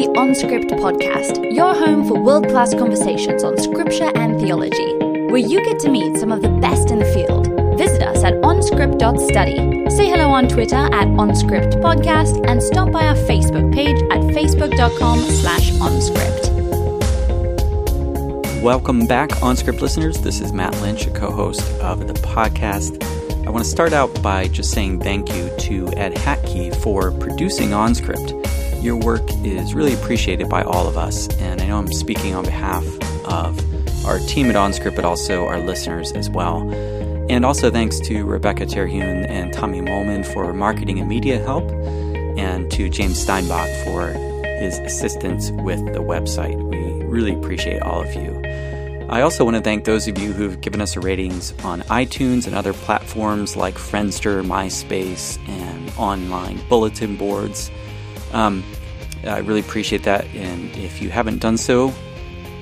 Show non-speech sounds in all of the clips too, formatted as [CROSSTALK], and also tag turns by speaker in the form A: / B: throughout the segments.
A: the OnScript podcast, your home for world class conversations on scripture and theology, where you get to meet some of the best in the field. Visit us at onscript.study. Say hello on Twitter at OnScriptPodcast and stop by our Facebook page at facebook.com slash OnScript.
B: Welcome back, OnScript listeners. This is Matt Lynch, a co host of the podcast. I want to start out by just saying thank you to Ed Hatkey for producing OnScript. Your work is really appreciated by all of us, and I know I'm speaking on behalf of our team at OnScript, but also our listeners as well. And also thanks to Rebecca Terhune and Tommy Molman for marketing and media help, and to James Steinbach for his assistance with the website. We really appreciate all of you. I also want to thank those of you who've given us ratings on iTunes and other platforms like Friendster, MySpace, and online bulletin boards. Um, I really appreciate that, and if you haven't done so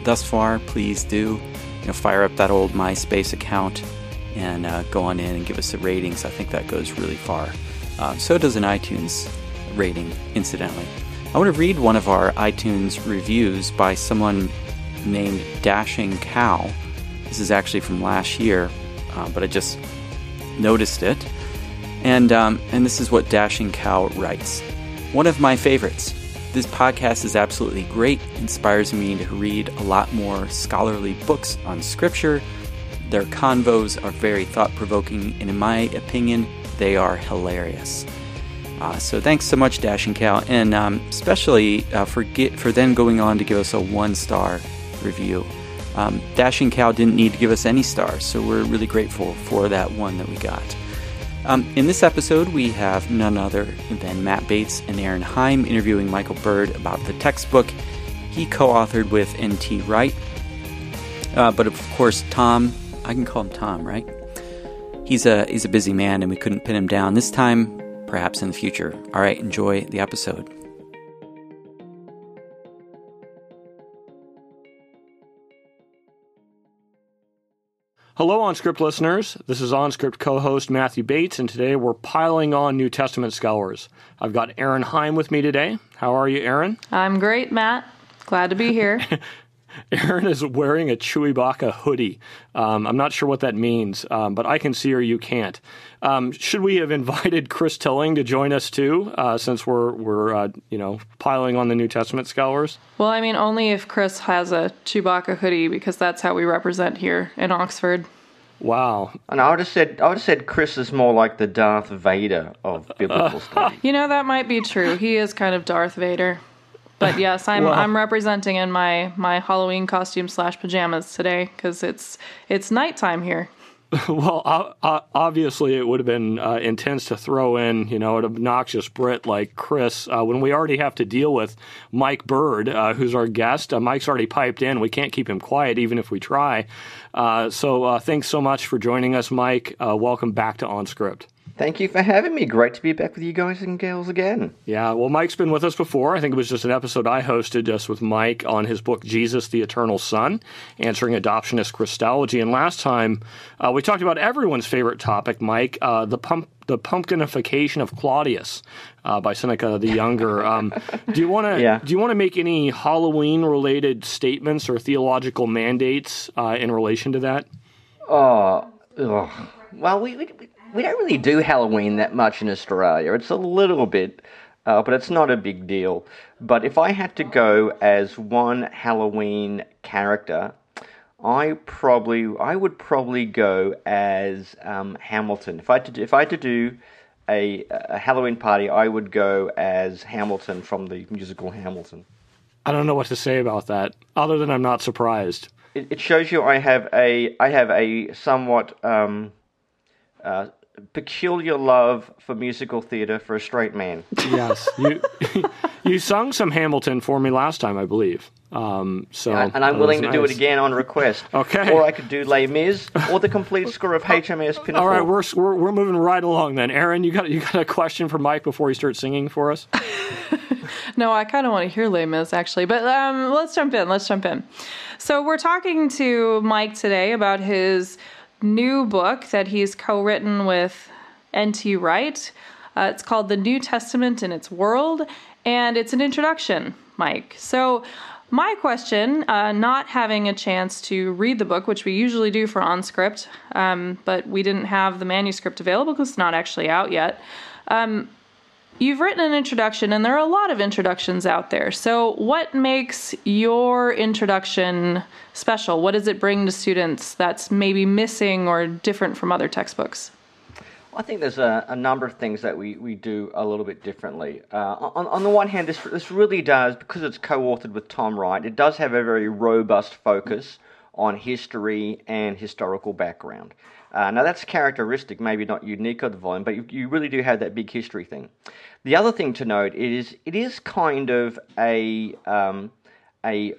B: thus far, please do. You know, fire up that old MySpace account and uh, go on in and give us a ratings. I think that goes really far. Uh, so does an iTunes rating, incidentally. I want to read one of our iTunes reviews by someone named Dashing Cow. This is actually from last year, uh, but I just noticed it. And, um, and this is what Dashing Cow writes One of my favorites. This podcast is absolutely great, inspires me to read a lot more scholarly books on Scripture. Their convos are very thought provoking, and in my opinion, they are hilarious. Uh, so thanks so much, Dashing Cow, and um, especially uh, for get, for then going on to give us a one star review. Um, Dashing Cow didn't need to give us any stars, so we're really grateful for that one that we got. Um, in this episode, we have none other than Matt Bates and Erin Heim interviewing Michael Bird about the textbook he co authored with N.T. Wright. Uh, but of course, Tom, I can call him Tom, right? He's a, he's a busy man and we couldn't pin him down this time, perhaps in the future. All right, enjoy the episode.
C: Hello, OnScript listeners. This is OnScript co host Matthew Bates, and today we're piling on New Testament scholars. I've got Erin Heim with me today. How are you, Erin?
D: I'm great, Matt. Glad to be here. [LAUGHS] [LAUGHS]
C: Erin is wearing a Chewbacca hoodie. Um, I'm not sure what that means, um, but I can see her, you can't. Um, should we have [LAUGHS] invited Chris Tilling to join us too, uh, since we're we're uh, you know piling on the New Testament scholars?
D: Well, I mean, only if Chris has a Chewbacca hoodie, because that's how we represent here in Oxford.
C: Wow.
E: And I would have said I would have said Chris is more like the Darth Vader of biblical [LAUGHS] studies.
D: You know that might be true. He is kind of Darth Vader. But [LAUGHS] yes, I'm
C: Well-
D: I'm representing in my my Halloween costume slash pajamas today because it's it's nighttime here. [LAUGHS]
C: Well, obviously, it would have been uh, intense to throw in, you know, an obnoxious Brit like Chris uh, when we already have to deal with Mike Bird, uh, who's our guest. Uh, Mike's already piped in. We can't keep him quiet, even if we try. Uh, so, uh, thanks so much for joining us, Mike. Uh, welcome back to OnScript.
E: Thank you for having me. Great to be back with you guys and girls again.
C: Yeah, well, Mike's been with us before. I think it was just an episode I hosted just with Mike on his book Jesus, the Eternal Son, answering adoptionist Christology. And last time uh, we talked about everyone's favorite topic, Mike, uh, the pump. The pumpkinification of Claudius uh, by Seneca the Younger. Um, [LAUGHS] do you want to
E: Yeah.
C: do you want to make any Halloween related statements or theological mandates uh, in relation to that?
E: Oh, ugh. well, we, we we don't really do Halloween that much in Australia. It's a little bit, uh, but it's not a big deal. But if I had to go as one Halloween character, I probably I would probably go as um, Hamilton. If I had to do, if I had to do a, a Halloween party, I would go as Hamilton from the musical Hamilton.
C: I don't know what to say about that, other than I'm not surprised.
E: it, it shows you I have a I have a somewhat um, uh, peculiar love for musical theater for a straight man.
C: Yes, you you sung some Hamilton for me last time, I believe. Um, so
E: and I'm willing to do it again on request.
C: Okay.
E: Or I could do Les Mis or the complete score of HMS Pinafore. [LAUGHS]
C: All right, we're, we're we're moving right along then. Erin, you got you got a question for Mike before he starts singing for us? [LAUGHS]
D: No, I kind of want to hear Les Mis actually, but um, let's jump in. Let's jump in. So we're talking to Mike today about his new book that he's co-written with N.T. Wright. Uh, it's called The New Testament in Its World, and it's an introduction, Mike. So, my question, uh, not having a chance to read the book, which we usually do for OnScript, um, but we didn't have the manuscript available because it's not actually out yet. Um, you've written an introduction, and there are a lot of introductions out there. So, what makes your introduction special? What does it bring to students that's maybe missing or different from other textbooks?
E: I think there's a, a, number of things that we, we do a little bit differently. Uh, on, on the one hand, this, this really does, because it's co authored with Tom Wright, it does have a very robust focus on history and historical background. Uh, now, that's characteristic, maybe not unique of the volume, but you, you, really do have that big history thing. The other thing to note is it is kind of a. Um, a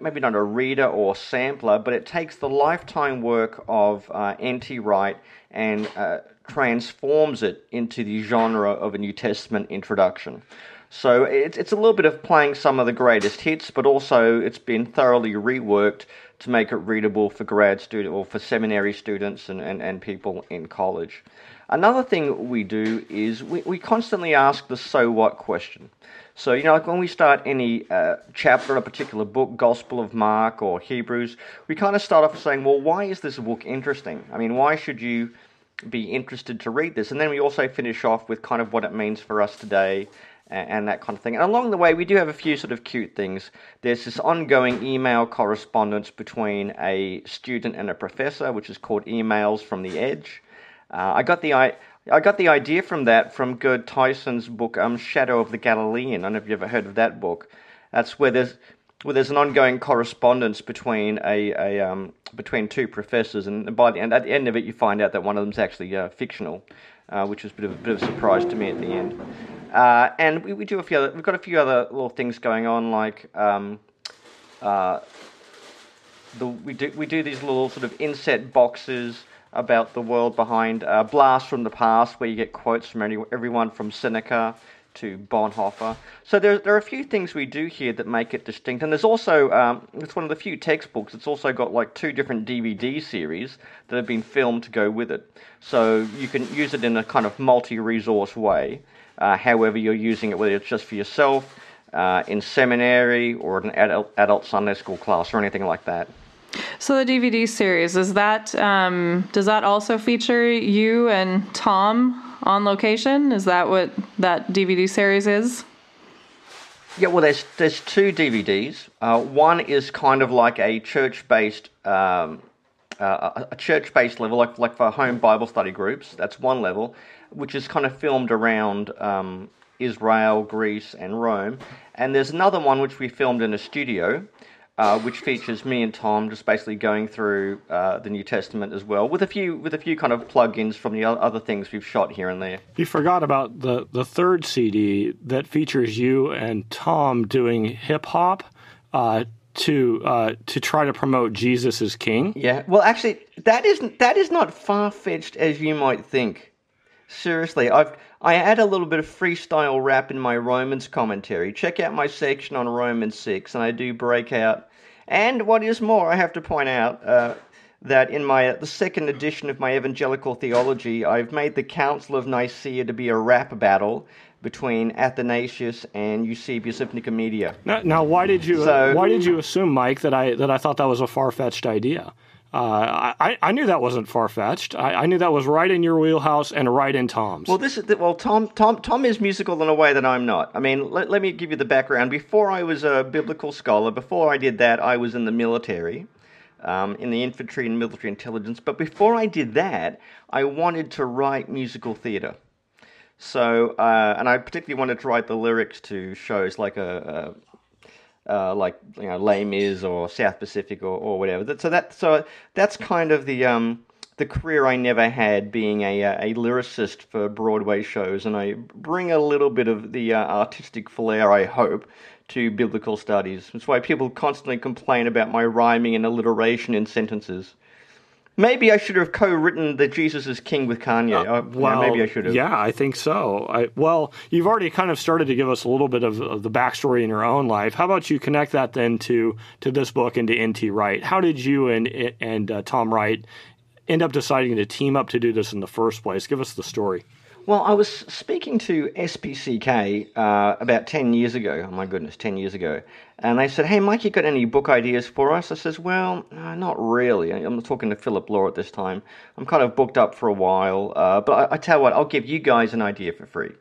E: maybe not a reader or sampler, but it takes the lifetime work of uh, N.T. Wright and uh, transforms it into the genre of a New Testament introduction. So it's, it's a little bit of playing some of the greatest hits, but also it's been thoroughly reworked to make it readable for grad student or for seminary students and, and, and people in college. Another thing we do is we, we constantly ask the so what question. So, you know, like when we start any uh, chapter in a particular book, Gospel of Mark or Hebrews, we kind of start off saying, well, why is this book interesting? I mean, why should you be interested to read this. And then we also finish off with kind of what it means for us today and, and that kind of thing. And along the way, we do have a few sort of cute things. There's this ongoing email correspondence between a student and a professor, which is called Emails from the Edge. Uh, I got the I. I got the idea from that from Gerd Theissen's book, um, Shadow of the Galilean. I don't know if you've ever heard of that book. That's where there's well, there's an ongoing correspondence between a, a um, between two professors, and by the end, at the end of it, you find out that one of them's actually uh, fictional, uh, which was a bit of a bit of a surprise to me at the end. Uh, and we, we do a few other, we've got a few other little things going on, like um, uh, the, we do we do these little sort of inset boxes about the world behind uh, Blast from the Past, where you get quotes from any, everyone from Seneca to Bonhoeffer. So there, there are a few things we do here that make it distinct. And there's also, um, it's one of the few textbooks, it's also got like two different DVD series that have been filmed to go with it. So you can use it in a kind of multi resource way, uh, however you're using it, whether it's just for yourself, uh, in seminary, or an adult, adult Sunday school class, or anything like that.
D: So the DVD series is that um, does that also feature you and Tom on location? Is that what that DVD series is?
E: Yeah, well, there's there's two DVDs. Uh, one is kind of like a church-based um, uh, a church-based level, like like for home Bible study groups. That's one level, which is kind of filmed around um, Israel, Greece, and Rome. And there's another one which we filmed in a studio, uh, which features me and Tom just basically going through uh, the New Testament as well, with a few with a few kind of plug-ins from the other things we've shot here and there.
C: You forgot about the the third CD that features you and Tom doing hip hop. Uh, to uh, to try to promote Jesus as King.
E: Yeah, well, actually, that isn't that is not far fetched as you might think. Seriously, I've I add a little bit of freestyle rap in my Romans commentary. Check out my section on Romans 6, and I do break out. And what is more, I have to point out uh, that in my the second edition of my evangelical theology, I've made the Council of Nicaea to be a rap battle between Athanasius and Eusebius of Nicomedia.
C: Now, now why did you so, why did you assume, Mike, that I that I thought that was a far fetched idea? Uh, I, I knew that wasn't far fetched. I, I, knew that was right in your wheelhouse and right in Tom's.
E: Well, this is well, Tom Tom Tom is musical in a way that I'm not. I mean, let, let me give you the background. Before I was a biblical scholar, before I did that, I was in the military, um, in the infantry and military intelligence. But before I did that, I wanted to write musical theatre. So, uh, and I particularly wanted to write the lyrics to shows like a, uh, like you know Les Mis or South Pacific or, or whatever. So that so that's kind of the um, the career I never had, being a uh, a lyricist for Broadway shows, and I bring a little bit of the uh, artistic flair, I hope, to biblical studies. That's why people constantly complain about my rhyming and alliteration in sentences. Maybe I should have co-written the Jesus is King with Kanye. Uh, well, yeah, maybe I should have.
C: Yeah, I think so. I, well, you've already kind of started to give us a little bit of, of, the backstory in your own life. How about you connect that then to to this book and to N.T. Wright? How did you and and uh, Tom Wright end up deciding to team up to do this in the first place? Give us the story.
E: Well, I was speaking to SPCK uh, about 10 years ago. Oh, my goodness, 10 years ago. And they said, Hey, Mike, you got any book ideas for us? I says, Well, no, not really. I'm talking to Philip Law at this time. I'm kind of booked up for a while. Uh, but I, I tell you what, I'll give you guys an idea for free.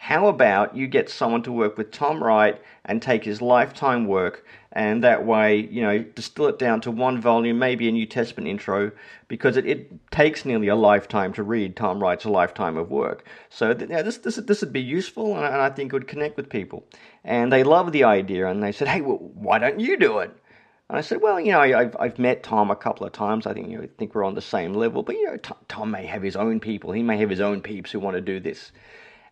E: How about you get someone to work with Tom Wright and take his lifetime work, and that way, you know, distill it down to one volume, maybe a New Testament intro, because it, it takes nearly a lifetime to read Tom Wright's a lifetime of work. So th- yeah, this this this would be useful, and I, and I think it would connect with people. And they loved the idea, and they said, "Hey, well, why don't you do it?" And I said, well, you know, I've, I've met Tom a couple of times. I think, you know, think we're on the same level. But, you know, Tom, Tom may have his own people. He may have his own peeps who want to do this.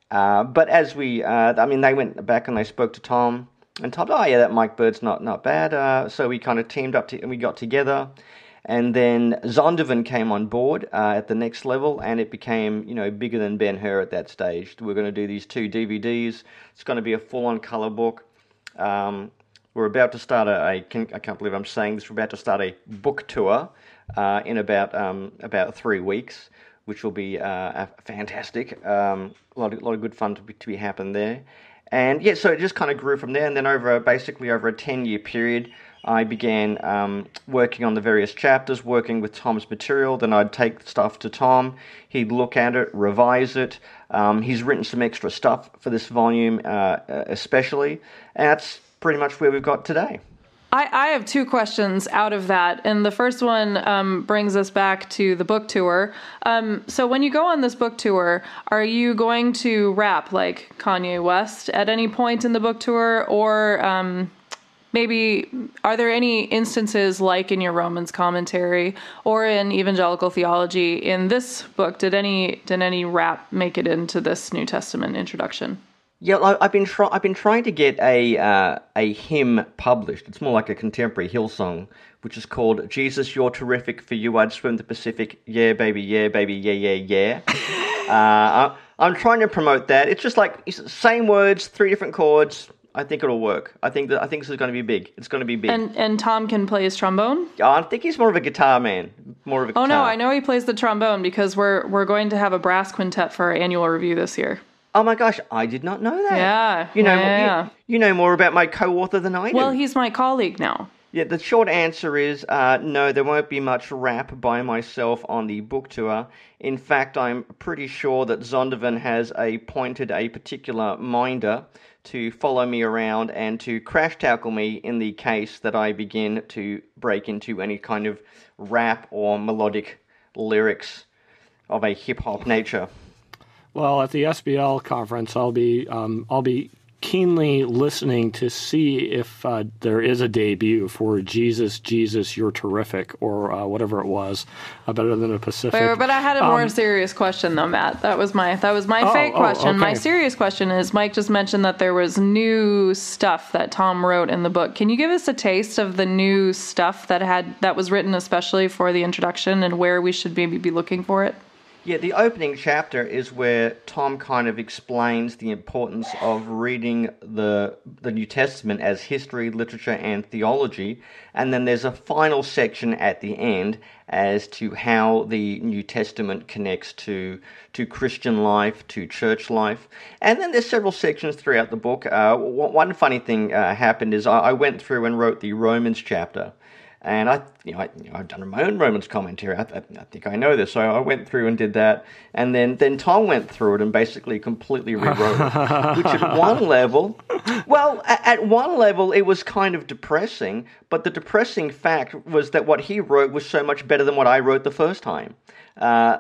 E: Uh, but as we, uh, I mean, they went back and they spoke to Tom, and Tom, oh yeah, that Mike Bird's not not bad. Uh, so we kind of teamed up to, and we got together, and then Zondervan came on board uh, at the next level, and it became you know bigger than Ben Hur at that stage. We're going to do these two DVDs. It's going to be a full-on color book. Um, we're about to start a, I can't, I can't believe I'm saying this. We're about to start a book tour uh, in about um, about three weeks which will be uh, fantastic. Um, a lot of, lot of good fun to be, to be there. And yeah, so it just kind of grew from there. And then over basically over a 10 year period, I began um, working on the various chapters, working with Tom's material. Then I'd take stuff to Tom. He'd look at it, revise it. Um, he's written some extra stuff for this volume, uh, especially. And that's pretty much where we've got today.
D: I, I, have two questions out of that. And the first one um, brings us back to the book tour. Um, so, when you go on this book tour, are you going to rap like Kanye West at any point in the book tour? Or um, maybe are there any instances like in your Romans commentary or in evangelical theology in this book? Did any, did any rap make it into this New Testament introduction?
E: Yeah, I've been try- I've been trying to get a uh, a hymn published. It's more like a contemporary Hillsong, which is called "Jesus, You're Terrific for You I'd Swim the Pacific." Yeah, baby, yeah, baby, yeah, yeah, yeah. [LAUGHS] uh, I'm trying to promote that. It's just like same words, three different chords. I think it'll work. I think that I think this is going to be big. It's going to be big.
D: And and Tom can play his trombone.
E: I think he's more of a guitar man. More of a.
D: Oh
E: guitar.
D: no, I know he plays the trombone because we're we're going to have a brass quintet for our annual review this year.
E: Oh my gosh, I did not know that.
D: Yeah,
E: you know,
D: yeah,
E: you, you, know more about my co-author than I do.
D: Well, he's my colleague now.
E: Yeah, the short answer is uh, no. There won't be much rap by myself on the book tour. In fact, I'm pretty sure that Zondervan has appointed a particular minder to follow me around and to crash tackle me in the case that I begin to break into any kind of rap or melodic lyrics of a hip hop nature.
C: Well, at the SBL conference, I'll be um, I'll be keenly listening to see if uh, there is a debut for Jesus, Jesus, You're Terrific, or uh, whatever it was, uh, better than a Pacific.
D: But, but I had a more um, serious question though, Matt. That was my that was my oh, fake question. Oh, okay. My serious question is: Mike just mentioned that there was new stuff that Tom wrote in the book. Can you give us a taste of the new stuff that had that was written especially for the introduction and where we should maybe be looking for it?
E: Yeah, the opening chapter is where Tom kind of explains the importance of reading the the New Testament as history, literature, and theology, and then there's a final section at the end as to how the New Testament connects to to Christian life, to church life, and then there's several sections throughout the book. Uh, one funny thing uh, happened is I went through and wrote the Romans chapter. And I, you know, I, have done my own Romans commentary. I, I, I, think I know this, so I went through and did that. And then, then Tom went through it and basically completely rewrote it. [LAUGHS] Which at one level, well, at, at one level, it was kind of depressing. But the depressing fact was that what he wrote was so much better than what I wrote the first time. Uh,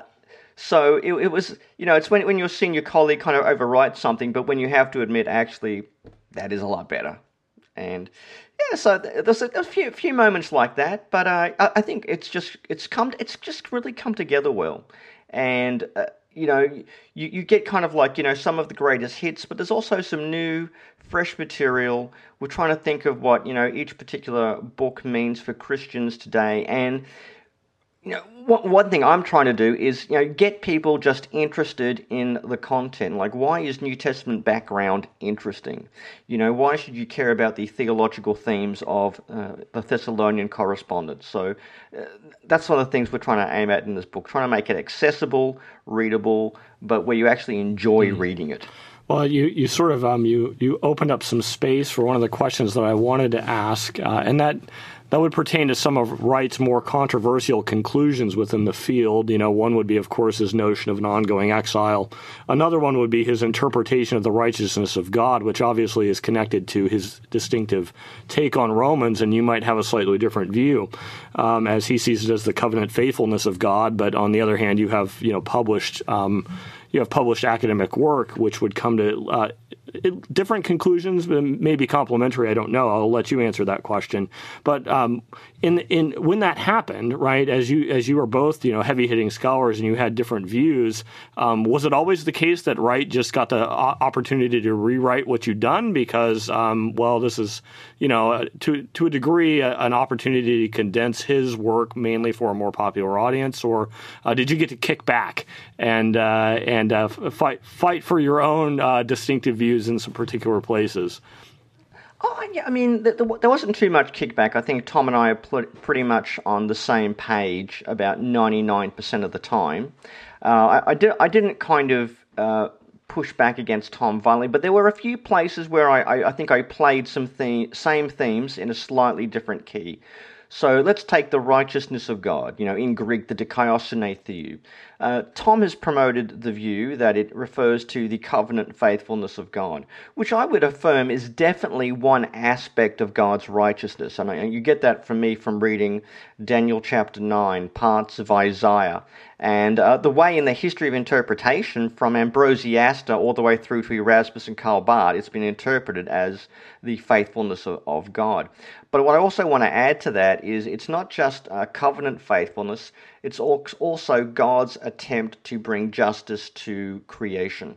E: so it, it was, you know, it's when when you're seeing your colleague kind of overwrite something, but when you have to admit, actually, that is a lot better. And yeah, so there's a, few few moments like that, but uh, I, think it's just it's come it's just really come together well, and uh, you know you you get kind of like you know some of the greatest hits, but there's also some new fresh material. We're trying to think of what you know each particular book means for Christians today, and you know, one, thing I'm trying to do is, you know, get people just interested in the content. Like, why is New Testament background interesting? You know, why should you care about the theological themes of uh, the Thessalonian correspondence? So, uh, that's one of the things we're trying to aim at in this book, trying to make it accessible, readable, but where you actually enjoy mm. reading it.
C: Well, you, you sort of um, you you opened up some space for one of the questions that I wanted to ask, uh, and that that would pertain to some of Wright's more controversial conclusions within the field. You know, one would be, of course, his notion of an ongoing exile. Another one would be his interpretation of the righteousness of God, which obviously is connected to his distinctive take on Romans, and you might have a slightly different view, um, as he sees it as the covenant faithfulness of God. But on the other hand, you have you know published. Um, you have published academic work which would come to uh, different conclusions, maybe complementary. I don't know. I'll let you answer that question. But um, in in when that happened, right? As you as you were both you know heavy hitting scholars and you had different views, um, was it always the case that Wright just got the opportunity to rewrite what you'd done because um, well, this is you know uh, to to a degree an opportunity to condense his work mainly for a more popular audience, or uh, did you get to kick back and uh, and uh, fight fight for your own uh, distinctive views in some particular places?
E: Oh, yeah. I mean, the, the, there wasn't too much kickback. I think Tom and I are pl- pretty much on the same page about 99% of the time. Uh, I, I, did, I didn't kind of uh, push back against Tom violently, but there were a few places where I, I, I think I played some the- same themes in a slightly different key. So let's take the righteousness of God, you know, in Greek, the dikaiosune theou. Uh, Tom has promoted the view that it refers to the covenant faithfulness of God, which I would affirm is definitely one aspect of God's righteousness. I you get that from me from reading Daniel chapter 9, parts of Isaiah, and uh, the way in the history of interpretation from Ambrosiaster all the way through to Erasmus and Karl Barth, it's been interpreted as the faithfulness of, of God. But what I also want to add to that is it's not just uh, covenant faithfulness, it's also God's attempt to bring justice to creation.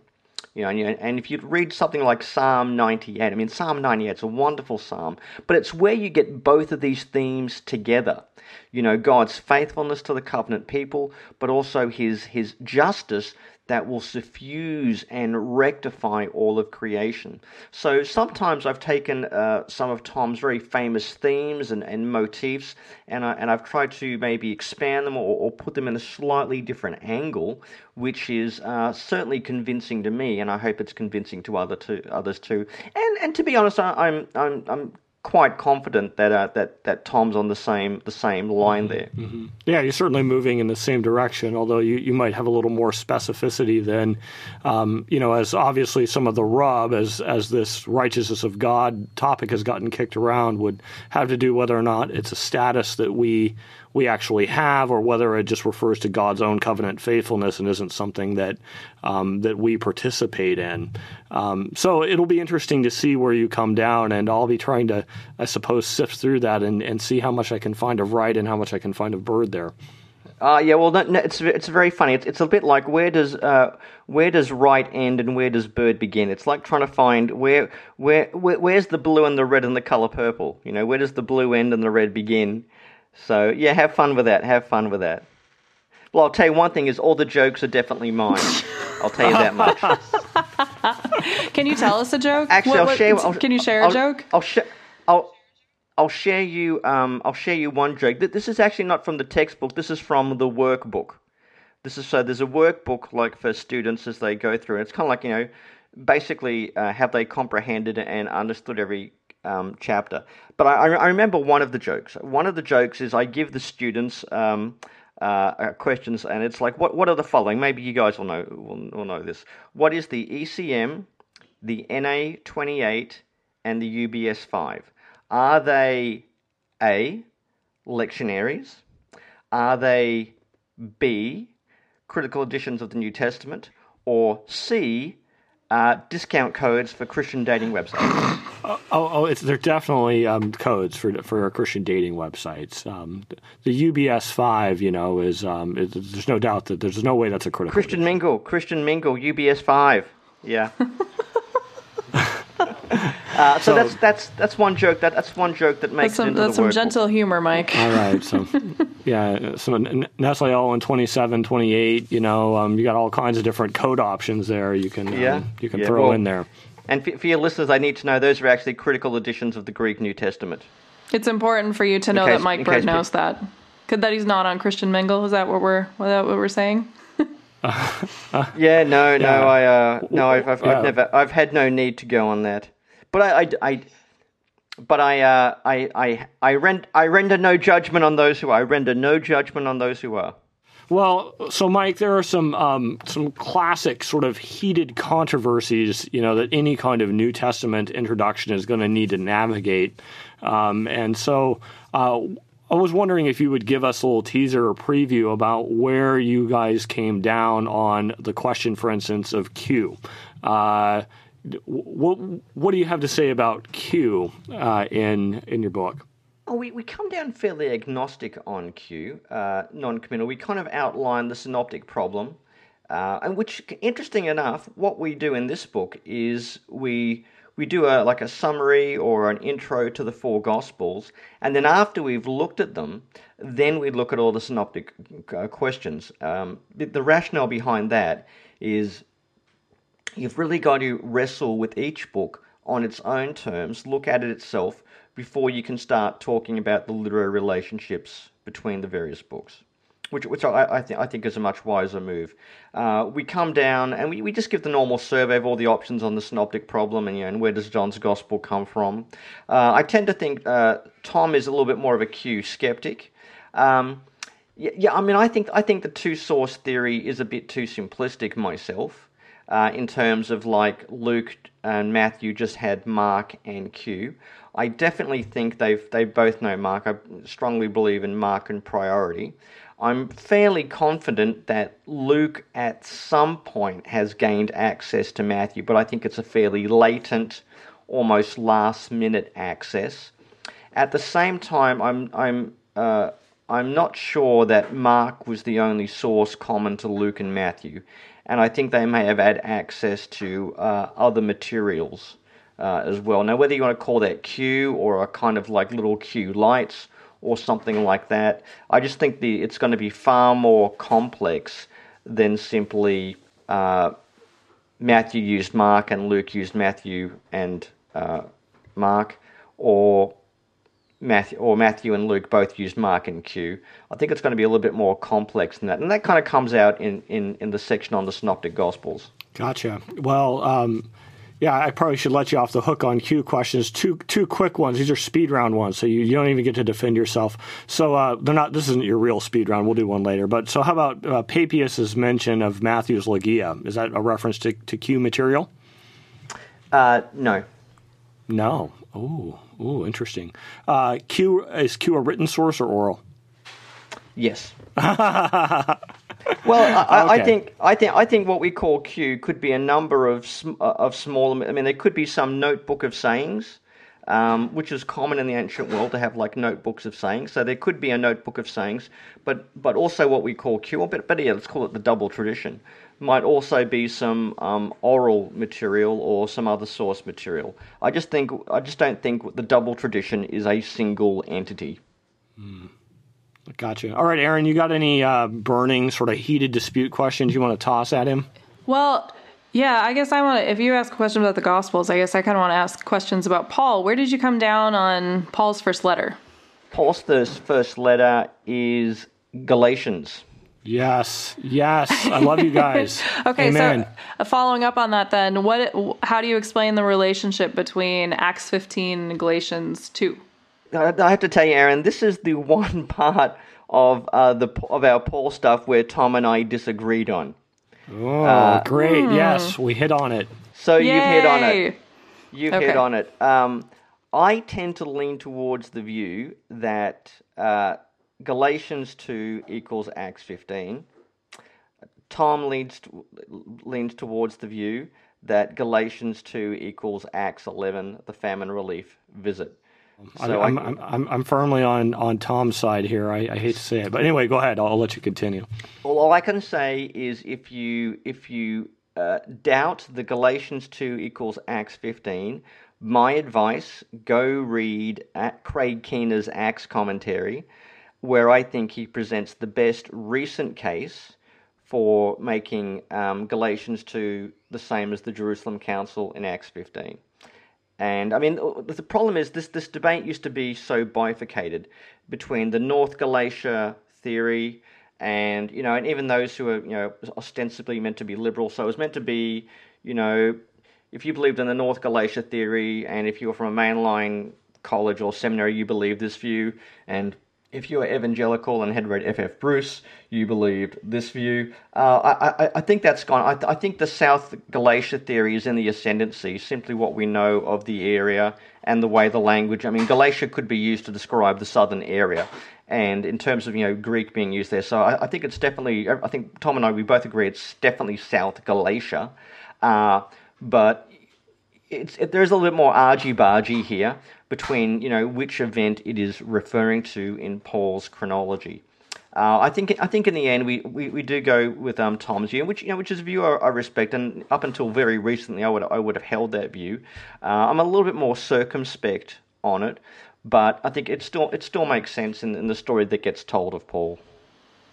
E: You know, and if you read something like Psalm 98, I mean, Psalm 98 is a wonderful psalm, but it's where you get both of these themes together. You know, God's faithfulness to the covenant people, but also his, his justice that will suffuse and rectify all of creation. So sometimes I've taken uh, some of Tom's very famous themes and, and motifs and, I, and I've tried to maybe expand them or, or put them in a slightly different angle, which is uh, certainly convincing to me, and I hope it's convincing to other to, others too. And, and to be honest, I, I'm, I'm, I'm quite confident that uh, that that Tom's on the same the same line
C: mm-hmm.
E: there.
C: Mm-hmm. Yeah, you're certainly moving in the same direction, although you, you might have a little more specificity than um, you know, as obviously some of the rub as as this righteousness of God topic has gotten kicked around would have to do whether or not it's a status that we we actually have, or whether it just refers to God's own covenant faithfulness and isn't something that um, that we participate in. Um, so it'll be interesting to see where you come down, and I'll be trying to, I suppose, sift through that and, and see how much I can find of Wright and how much I can find of Bird there.
E: Uh, yeah, well, it's it's very funny. It's, it's a bit like where does uh, where does Wright end and where does Bird begin? It's like trying to find where, where where where's the blue and the red and the color purple. You know, where does the blue end and the red begin? So yeah, have fun with that. Have fun with that. Well, I'll tell you one thing: is all the jokes are definitely mine. I'll tell you that much. [LAUGHS]
D: can you tell us a joke?
E: Actually, what, I'll share. I'll,
D: can you share
E: I'll,
D: a joke?
E: I'll share. I'll. I'll share you. Um, I'll share you one joke. This is actually not from the textbook. This is from the workbook. This is so. There's a workbook like for students as they go through. It's kind of like you know, basically, uh, have they comprehended and understood every um, chapter. But I, I, remember one of the jokes. One of the jokes is I give the students um, uh, uh questions, and it's like, what, what are the following? Maybe you guys will know will, will know this. What is the ECM, the NA28, and the UBS5? Are they A, lectionaries? Are they B, critical editions of the New Testament? Or C, uh, discount codes for Christian dating websites.
C: Oh, oh, oh it's, they're definitely um, codes for for Christian dating websites. Um, the UBS five, you know, is um, it, there's no doubt that there's no way that's a critical.
E: Christian edition. Mingle, Christian Mingle, UBS five, yeah. [LAUGHS] Uh, so, so, that's that's that's one joke that that's one joke that makes
D: that's some, that's
E: the
D: some gentle humor, Mike.
C: All right, [LAUGHS] so yeah, so Nestle-Aland 27, 28, you know, um, you got all kinds of different code options there you can,
E: Yeah.
C: um, you can
E: Yeah,
C: throw
E: well-
C: in there.
E: And for, for your listeners, I need to know those are actually critical editions of the Greek New Testament.
D: It's important for you to know
E: case-
D: that Mike Bird
E: case
D: knows that. Could that he's not on Christian Mingle? Is that what we're is that what we're saying? [LAUGHS]
E: Yeah, no, no,
C: Yeah.
E: I, uh, no, I've, I've,
C: Yeah.
E: I've never, I've had no need to go on that. But I, I, I but I, uh, I, I, I, rend, I render no judgment on those who are. I render no judgment on those who are.
C: Well, so Mike, there are some um, some classic sort of heated controversies, you know, that any kind of New Testament introduction is going to need to navigate, um, and so uh, I was wondering if you would give us a little teaser or preview about where you guys came down on the question, for instance, of Q. Uh, what what do you have to say about Q uh, in in your book?
E: Oh, we, we come down fairly agnostic on Q, uh, non-committal. We kind of outline the synoptic problem, uh, and which, interesting enough, what we do in this book is we we do a like a summary or an intro to the four Gospels, and then after we've looked at them, then we look at all the synoptic uh, questions. Um, the, the rationale behind that is you've really got to wrestle with each book on its own terms, look at it itself before you can start talking about the literary relationships between the various books. Which, which I, I, think, I think is a much wiser move. Uh, we come down and we, we just give the normal survey of all the options on the synoptic problem and, you know, and where does John's gospel come from. Uh, I tend to think uh, Tom is a little bit more of a Q skeptic. Um, yeah, yeah, I mean, I think I think the two source theory is a bit too simplistic myself. Uh, in terms of like Luke and Matthew just had Mark and Q. I definitely think they've they both know Mark. I strongly believe in Markan priority. I'm fairly confident that Luke at some point has gained access to Matthew, but I think it's a fairly latent, almost last minute access. At the same time, I'm I'm uh, I'm not sure that Mark was the only source common to Luke and Matthew, and I think they may have had access to uh, other materials uh, as well. Now, whether you want to call that Q or a kind of like little Q lights or something like that, I just think the it's going to be far more complex than simply uh, Matthew used Mark and Luke used Matthew and uh, Mark, or Matthew or Matthew and Luke both used Mark and Q. I think it's going to be a little bit more complex than that, and that kind of comes out in, in, in the section on the Synoptic Gospels.
C: Gotcha. Well, um, yeah, I probably should let you off the hook on Q questions. Two two quick ones. These are speed round ones, so you, you don't even get to defend yourself. So uh, they're not. This isn't your real speed round. We'll do one later. But so how about uh, Papias's mention of Matthew's Logia? Is that a reference to, to Q material?
E: Uh, no.
C: No. Oh, oh, interesting. Uh, Q is Q a written source or oral?
E: Yes. [LAUGHS] well, I, I- I think I think I think what we call Q could be a number of sm- uh, of small. I mean, there could be some notebook of sayings, um, which is common in the ancient world to have like notebooks of sayings. So there could be a notebook of sayings, but but also what we call Q. Or but, but yeah, let's call it the double tradition. Might also be some um, oral material or some other source material. I just think I just don't think the double tradition is a single entity.
C: Gotcha. All right, Erin, you got any uh, burning, sort of heated dispute questions you want to toss at him?
D: Well, yeah, I guess I want to. If you ask a question about the Gospels, I guess I kind of want to ask questions about Paul. Where did you come down on Paul's first letter?
E: Paul's first, first letter is Galatians.
C: Yes, yes. I love you guys. [LAUGHS]
D: Okay,
C: Amen.
D: so uh, following up on that, then, what? How do you explain the relationship between Acts 15 and Galatians 2?
E: I I have to tell you, Erin, this is the one [LAUGHS] part of uh, the of our Paul stuff where Tom and I disagreed on.
C: oh,
E: uh,
C: great. Yes, we hit on it.
E: So you've hit on it. You've
D: Okay.
E: hit on it. Um, I tend to lean towards the view that uh, Galatians two equals Acts fifteen. Tom leans to, leans towards the view that Galatians two equals Acts eleven, the famine relief visit. So
C: I'm,
E: I-
C: I'm, I'm, I'm firmly on, on Tom's side here. I, I hate to say it, but anyway, go ahead. I'll, I'll let you continue.
E: Well, all I can say is if you if you uh, doubt the Galatians two equals Acts fifteen, my advice: go read at Craig Keener's Acts commentary. where I think he presents the best recent case for making um, Galatians 2 the same as the Jerusalem Council in Acts 15. And I mean, uh, the problem is this, this debate used to be so bifurcated between the North Galatia theory and, you know, and even those who are, you know, ostensibly meant to be liberal. So it was meant to be, you know, if you believed in the North Galatia theory and if you were from a mainline college or seminary, you believed this view. And if you were evangelical and had read F.F. Bruce, you believed this view. Uh, I, I, I, think that's gone. I, I, think the South Galatia theory is in the ascendancy, simply what we know of the area and the way the language. I mean, Galatia could be used to describe the southern area. And in terms of you know Greek being used there, so I, think it's definitely. I think Tom and I we both agree it's definitely South Galatia, uh, but it's it, there's a little bit more argy bargy here between you know which event it is referring to in Paul's chronology. Uh, I think I think in the end we, we, we do go with um, Tom's view, which you know which is a view I, I, respect, and up until very recently I would I would have held that view. Uh, I'm a little bit more circumspect on it, but I think it still it still makes sense in, in the story that gets told of Paul.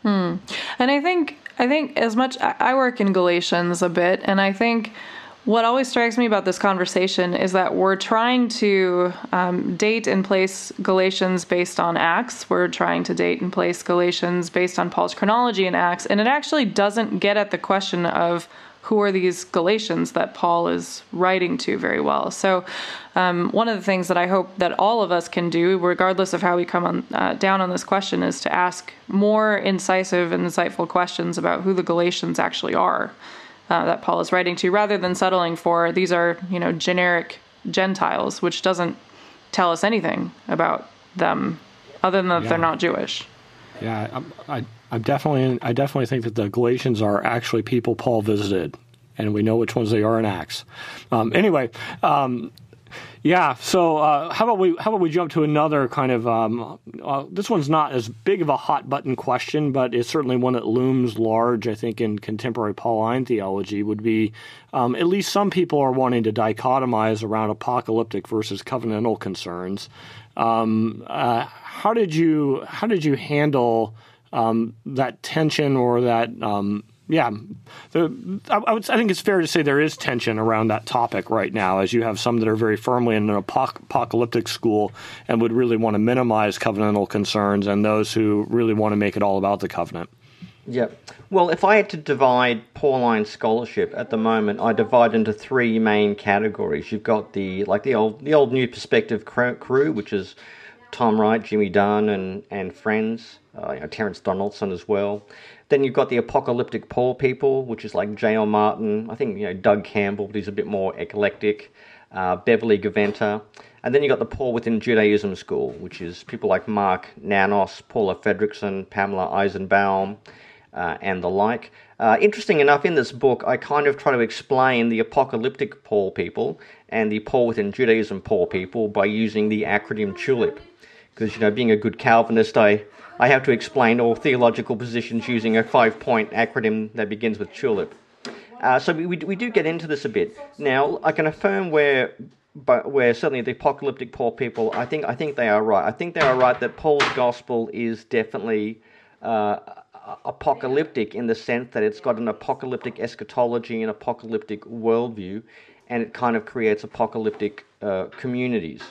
D: Hmm. And I think I think as much I work in Galatians a bit, and I think what always strikes me about this conversation is that we're trying to um, date and place Galatians based on Acts. We're trying to date and place Galatians based on Paul's chronology in Acts, and it actually doesn't get at the question of who are these Galatians that Paul is writing to very well. So, um, one of the things that I hope that all of us can do, regardless of how we come on, uh, down on this question, is to ask more incisive and insightful questions about who the Galatians actually are uh, that Paul is writing to, rather than settling for these are you know generic Gentiles, which doesn't tell us anything about them other than that yeah. they're not Jewish.
C: Yeah, I, I, definitely, I definitely think that the Galatians are actually people Paul visited, and we know which ones they are in Acts. Um, anyway, um, yeah. So uh, how about we how about we jump to another kind of um, uh, this one's not as big of a hot button question, but it's certainly one that looms large. I think in contemporary Pauline theology would be um, at least some people are wanting to dichotomize around apocalyptic versus covenantal concerns. Um, uh, how did you how did you handle um, that tension or that um, yeah, the, I, would, I, think it's fair to say there is tension around that topic right now, as you have some that are very firmly in an apoc- apocalyptic school and would really want to minimize covenantal concerns, and those who really want to make it all about the covenant.
E: Yeah. Well, if I had to divide Pauline scholarship at the moment, I divide into three main categories. You've got the like the old the old New Perspective crew, which is Tom Wright, Jimmy Dunn, and and friends, uh, you know, Terence Donaldson as well. Then you've got the apocalyptic Paul people, which is like J.L. Martyn. I think you know Doug Campbell, but he's a bit more eclectic. Uh, Beverly Gaventa. And then you've got the Paul within Judaism school, which is people like Mark Nanos, Paula Fredriksen, Pamela Eisenbaum, uh, and the like. Uh, interesting enough, in this book, I kind of try to explain the apocalyptic Paul people and the Paul within Judaism Paul people by using the acronym TULIP. Because, you know, being a good Calvinist, I I have to explain all theological positions using a five point acronym that begins with TULIP. Uh, so we, we do get into this a bit. Now, I can affirm where but where certainly the apocalyptic Paul people, I think I think they are right. I think they are right that Paul's gospel is definitely uh, apocalyptic in the sense that it's got an apocalyptic eschatology and apocalyptic worldview, and it kind of creates apocalyptic uh, communities.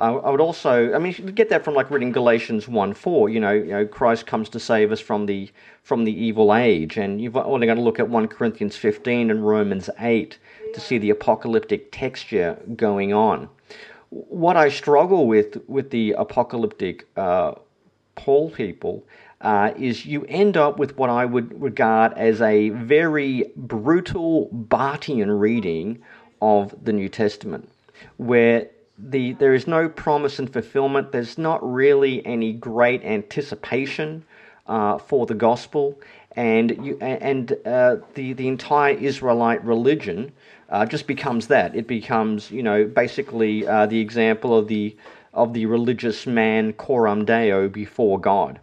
E: I would also, I mean, you get that from like reading Galatians one four. You know, you know, Christ comes to save us from the from the evil age, and you've only got to look at one Corinthians fifteen and Romans eight to see the apocalyptic texture going on. What I struggle with with the apocalyptic uh, Paul people uh, is you end up with what I would regard as a very brutal Barthian reading of the New Testament, where the there is no promise and fulfillment. There's not really any great anticipation uh, for the gospel, and you and uh, the the entire Israelite religion uh, just becomes that. It becomes you know basically uh, the example of the of the religious man coram deo before God.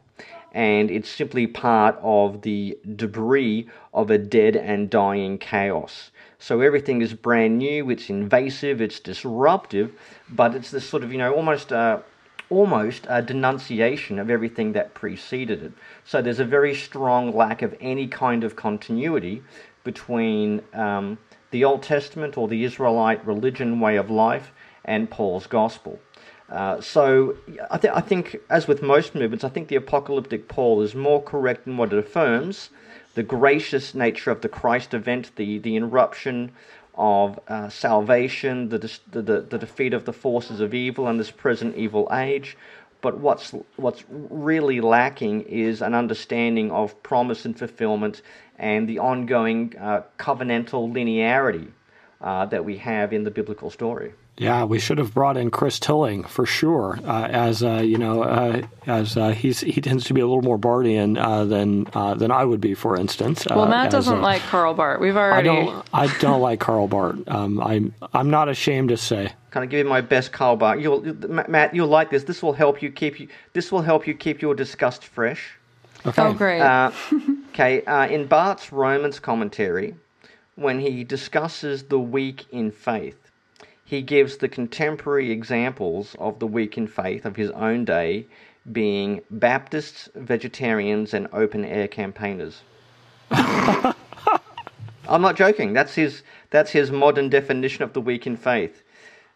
E: And it's simply part of the debris of a dead and dying chaos. So everything is brand new, it's invasive, it's disruptive, but it's this sort of, you know, almost uh, almost a denunciation of everything that preceded it. So there's a very strong lack of any kind of continuity between um, the Old Testament or the Israelite religion way of life and Paul's gospel. Uh, so I, th- I think, as with most movements, I think the apocalyptic Paul is more correct in what it affirms the gracious nature of the Christ event, the, the interruption of uh, salvation, the, the, the defeat of the forces of evil in this present evil age. But what's, what's really lacking is an understanding of promise and fulfillment and the ongoing uh, covenantal linearity uh, that we have in the biblical story.
C: Yeah, we should have brought in Chris Tilling for sure, uh, as uh, you know, uh, as uh, he's he tends to be a little more Barthian uh, than uh, than I would be, for instance.
D: Well, Matt doesn't like Karl Barth. We've already.
C: I don't. I don't like Karl Barth. Um, I'm I'm not ashamed to say.
E: Kind of give you my best Karl Barth. You'll, Matt, you'll like this. This will help you keep you. This will help you keep your disgust fresh.
C: Okay.
D: Oh, great.
E: okay. in Barth's Romans commentary, when he discusses the weak in faith he gives the contemporary examples of the weak in faith of his own day being Baptists, vegetarians, and open air campaigners. [LAUGHS] I'm not joking. That's his. That's his modern definition of the weak in faith.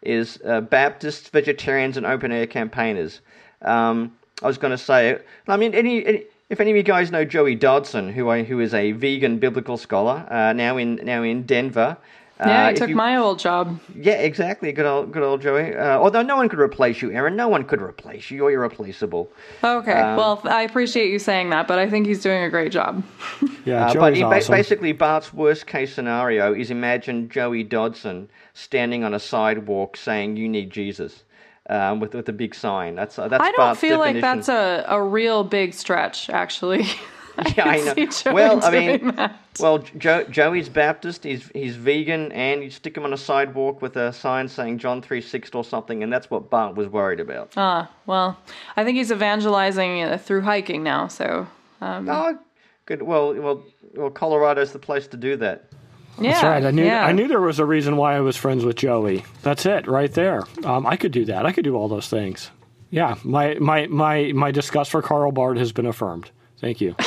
E: Is uh, Baptists, vegetarians, and open air campaigners. Um, I was going to say. I mean, any, any, if any of you guys know Joey Dodson, who I, who is a vegan biblical scholar, uh, now in now in Denver,
D: yeah, I uh, took you, my old job.
E: Yeah, exactly. Good old, good old Joey. Uh, although no one could replace you, Erin. No one could replace you. You're irreplaceable.
D: Okay. Um, well, I appreciate you saying that, but I think he's doing a great job. [LAUGHS]
C: yeah, uh, but awesome.
E: basically, Barth's worst case scenario is imagine Joey Dodson standing on a sidewalk saying, "You need Jesus." Um, with with a big sign. That's uh, that's.
D: I don't
E: Barth's
D: feel
E: definition.
D: like that's a, a real big stretch, actually. [LAUGHS] [LAUGHS]
E: yeah, I, know. well, I mean, that. well, Joe, Joey's Baptist. He's he's vegan, and you stick him on a sidewalk with a sign saying John three six or something, and that's what Barth was worried about.
D: Ah, well, I think he's evangelizing uh, through hiking now. So. Um,
E: oh, good. Well, well, well. Colorado's the place to do that.
D: Yeah,
C: That's right. I knew
D: yeah.
C: I knew there was a reason why I was friends with Joey. That's it, right there. Um, I could do that. I could do all those things. Yeah, my my my my disgust for Karl Barth has been affirmed. Thank you. [LAUGHS]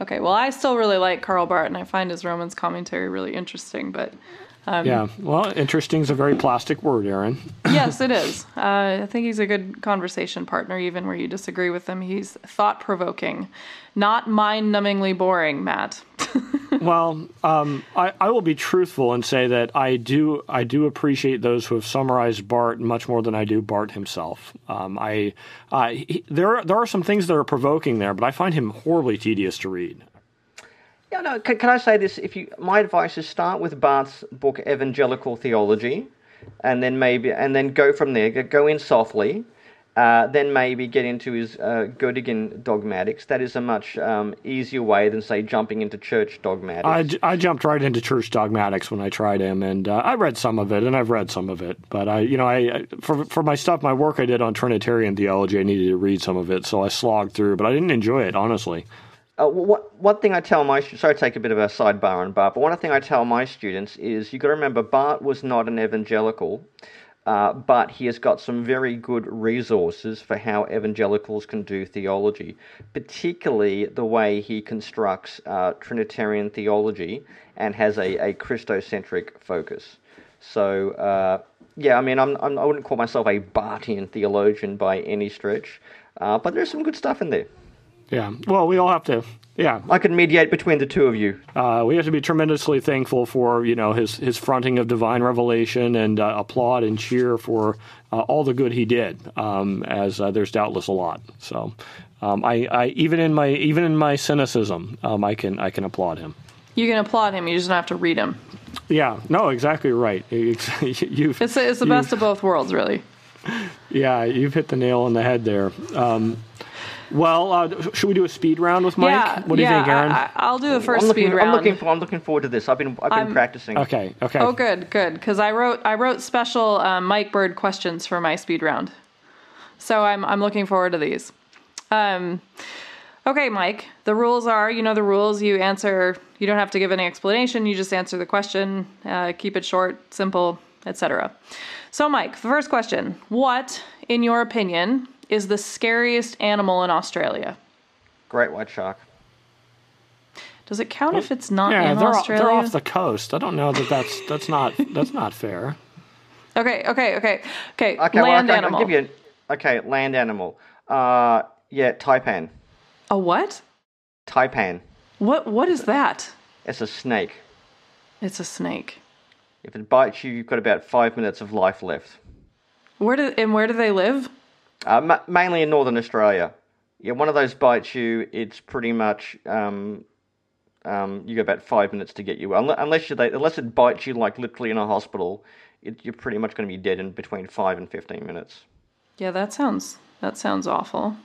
D: okay, well, I still really like Karl Barth, and I find his Romans commentary really interesting. But
C: um, yeah, well, interesting is a very plastic word, Erin. [LAUGHS]
D: yes, it [LAUGHS] is. Uh, I think he's a good conversation partner, even where you disagree with him. He's thought provoking, not mind numbingly boring, Matt. [LAUGHS]
C: well, um, I, I, will be truthful and say that I do I do appreciate those who have summarized Barth much more than I do Barth himself. Um, I uh, he, there there are some things that are provoking there, but I find him horribly tedious to read.
E: Yeah, no. Can, can I say this? If you, my advice is start with Barth's book Evangelical Theology, and then maybe and then go from there. Go in softly. Uh, then maybe get into his uh, Göttingen dogmatics. That is a much um, easier way than, say, jumping into church dogmatics.
C: I, I jumped right into church dogmatics when I tried him, and uh, I read some of it, and I've read some of it. But I, you know, I for for my stuff, my work I did on Trinitarian theology, I needed to read some of it, so I slogged through. But I didn't enjoy it, honestly.
E: Uh, what, one thing I tell my sorry to take a bit of a sidebar on Barth, but one thing I tell my students is you've got to remember Barth was not an evangelical, uh, but he has got some very good resources for how evangelicals can do theology, particularly the way he constructs uh, Trinitarian theology and has a, a Christocentric focus. So, uh, yeah, I mean, I'm, I'm, I would not call myself a Barthian theologian by any stretch, uh, but there's some good stuff in there.
C: Yeah. Well, we all have to. Yeah.
E: I can mediate between the two of you.
C: Uh, we have to be tremendously thankful for you know his his fronting of divine revelation and uh, applaud and cheer for uh, all the good he did. Um, as uh, there's doubtless a lot. So, um, I, I even in my even in my cynicism, um, I can I can applaud him.
D: You can applaud him. You just don't have to read him.
C: Yeah. No. Exactly right. [LAUGHS] you've,
D: it's it's the best of both worlds, really. [LAUGHS]
C: Yeah, you've hit the nail on the head there. Um, well, uh, should we do a speed round with Mike?
D: Yeah,
C: what do you
D: yeah,
C: think, Erin?
D: I, will do the 1st
E: looking,
D: speed round.
E: I'm looking, for, I'm looking forward to this. I've been, I've been I'm, practicing.
C: Okay, okay.
D: Oh, good, good. Because I wrote, I wrote special uh, Mike Bird questions for my speed round, so I'm, I'm looking forward to these. Um, okay, Mike. The rules are, you know, the rules. You answer. You don't have to give any explanation. You just answer the question. Uh, keep it short, simple. etc. So, Mike, the first question What, in your opinion, is the scariest animal in Australia?
E: Great white shark.
D: Does it count if it's not
C: Yeah,
D: in
C: they're,
D: Australia?
C: they're off the coast. I don't know that that's that's not that's not fair.
D: okay, okay, okay, okay.
E: Okay, well,
D: Land
E: okay,
D: animal.
E: I'll give you. Okay, land animal. Uh, yeah, taipan.
D: A what?
E: Taipan.
D: What? What is that?
E: It's a snake.
D: It's a snake.
E: If it bites you, you've got about five minutes of life left.
D: Where do and where do they live?
E: Uh, ma- mainly in northern Australia. Yeah, one of those bites you, it's pretty much um, um, you got about five minutes to get you. Unless, unless you they, unless it bites you like literally in a hospital, it, you're pretty much going to be dead in between five and fifteen minutes.
D: Yeah, that sounds that sounds awful.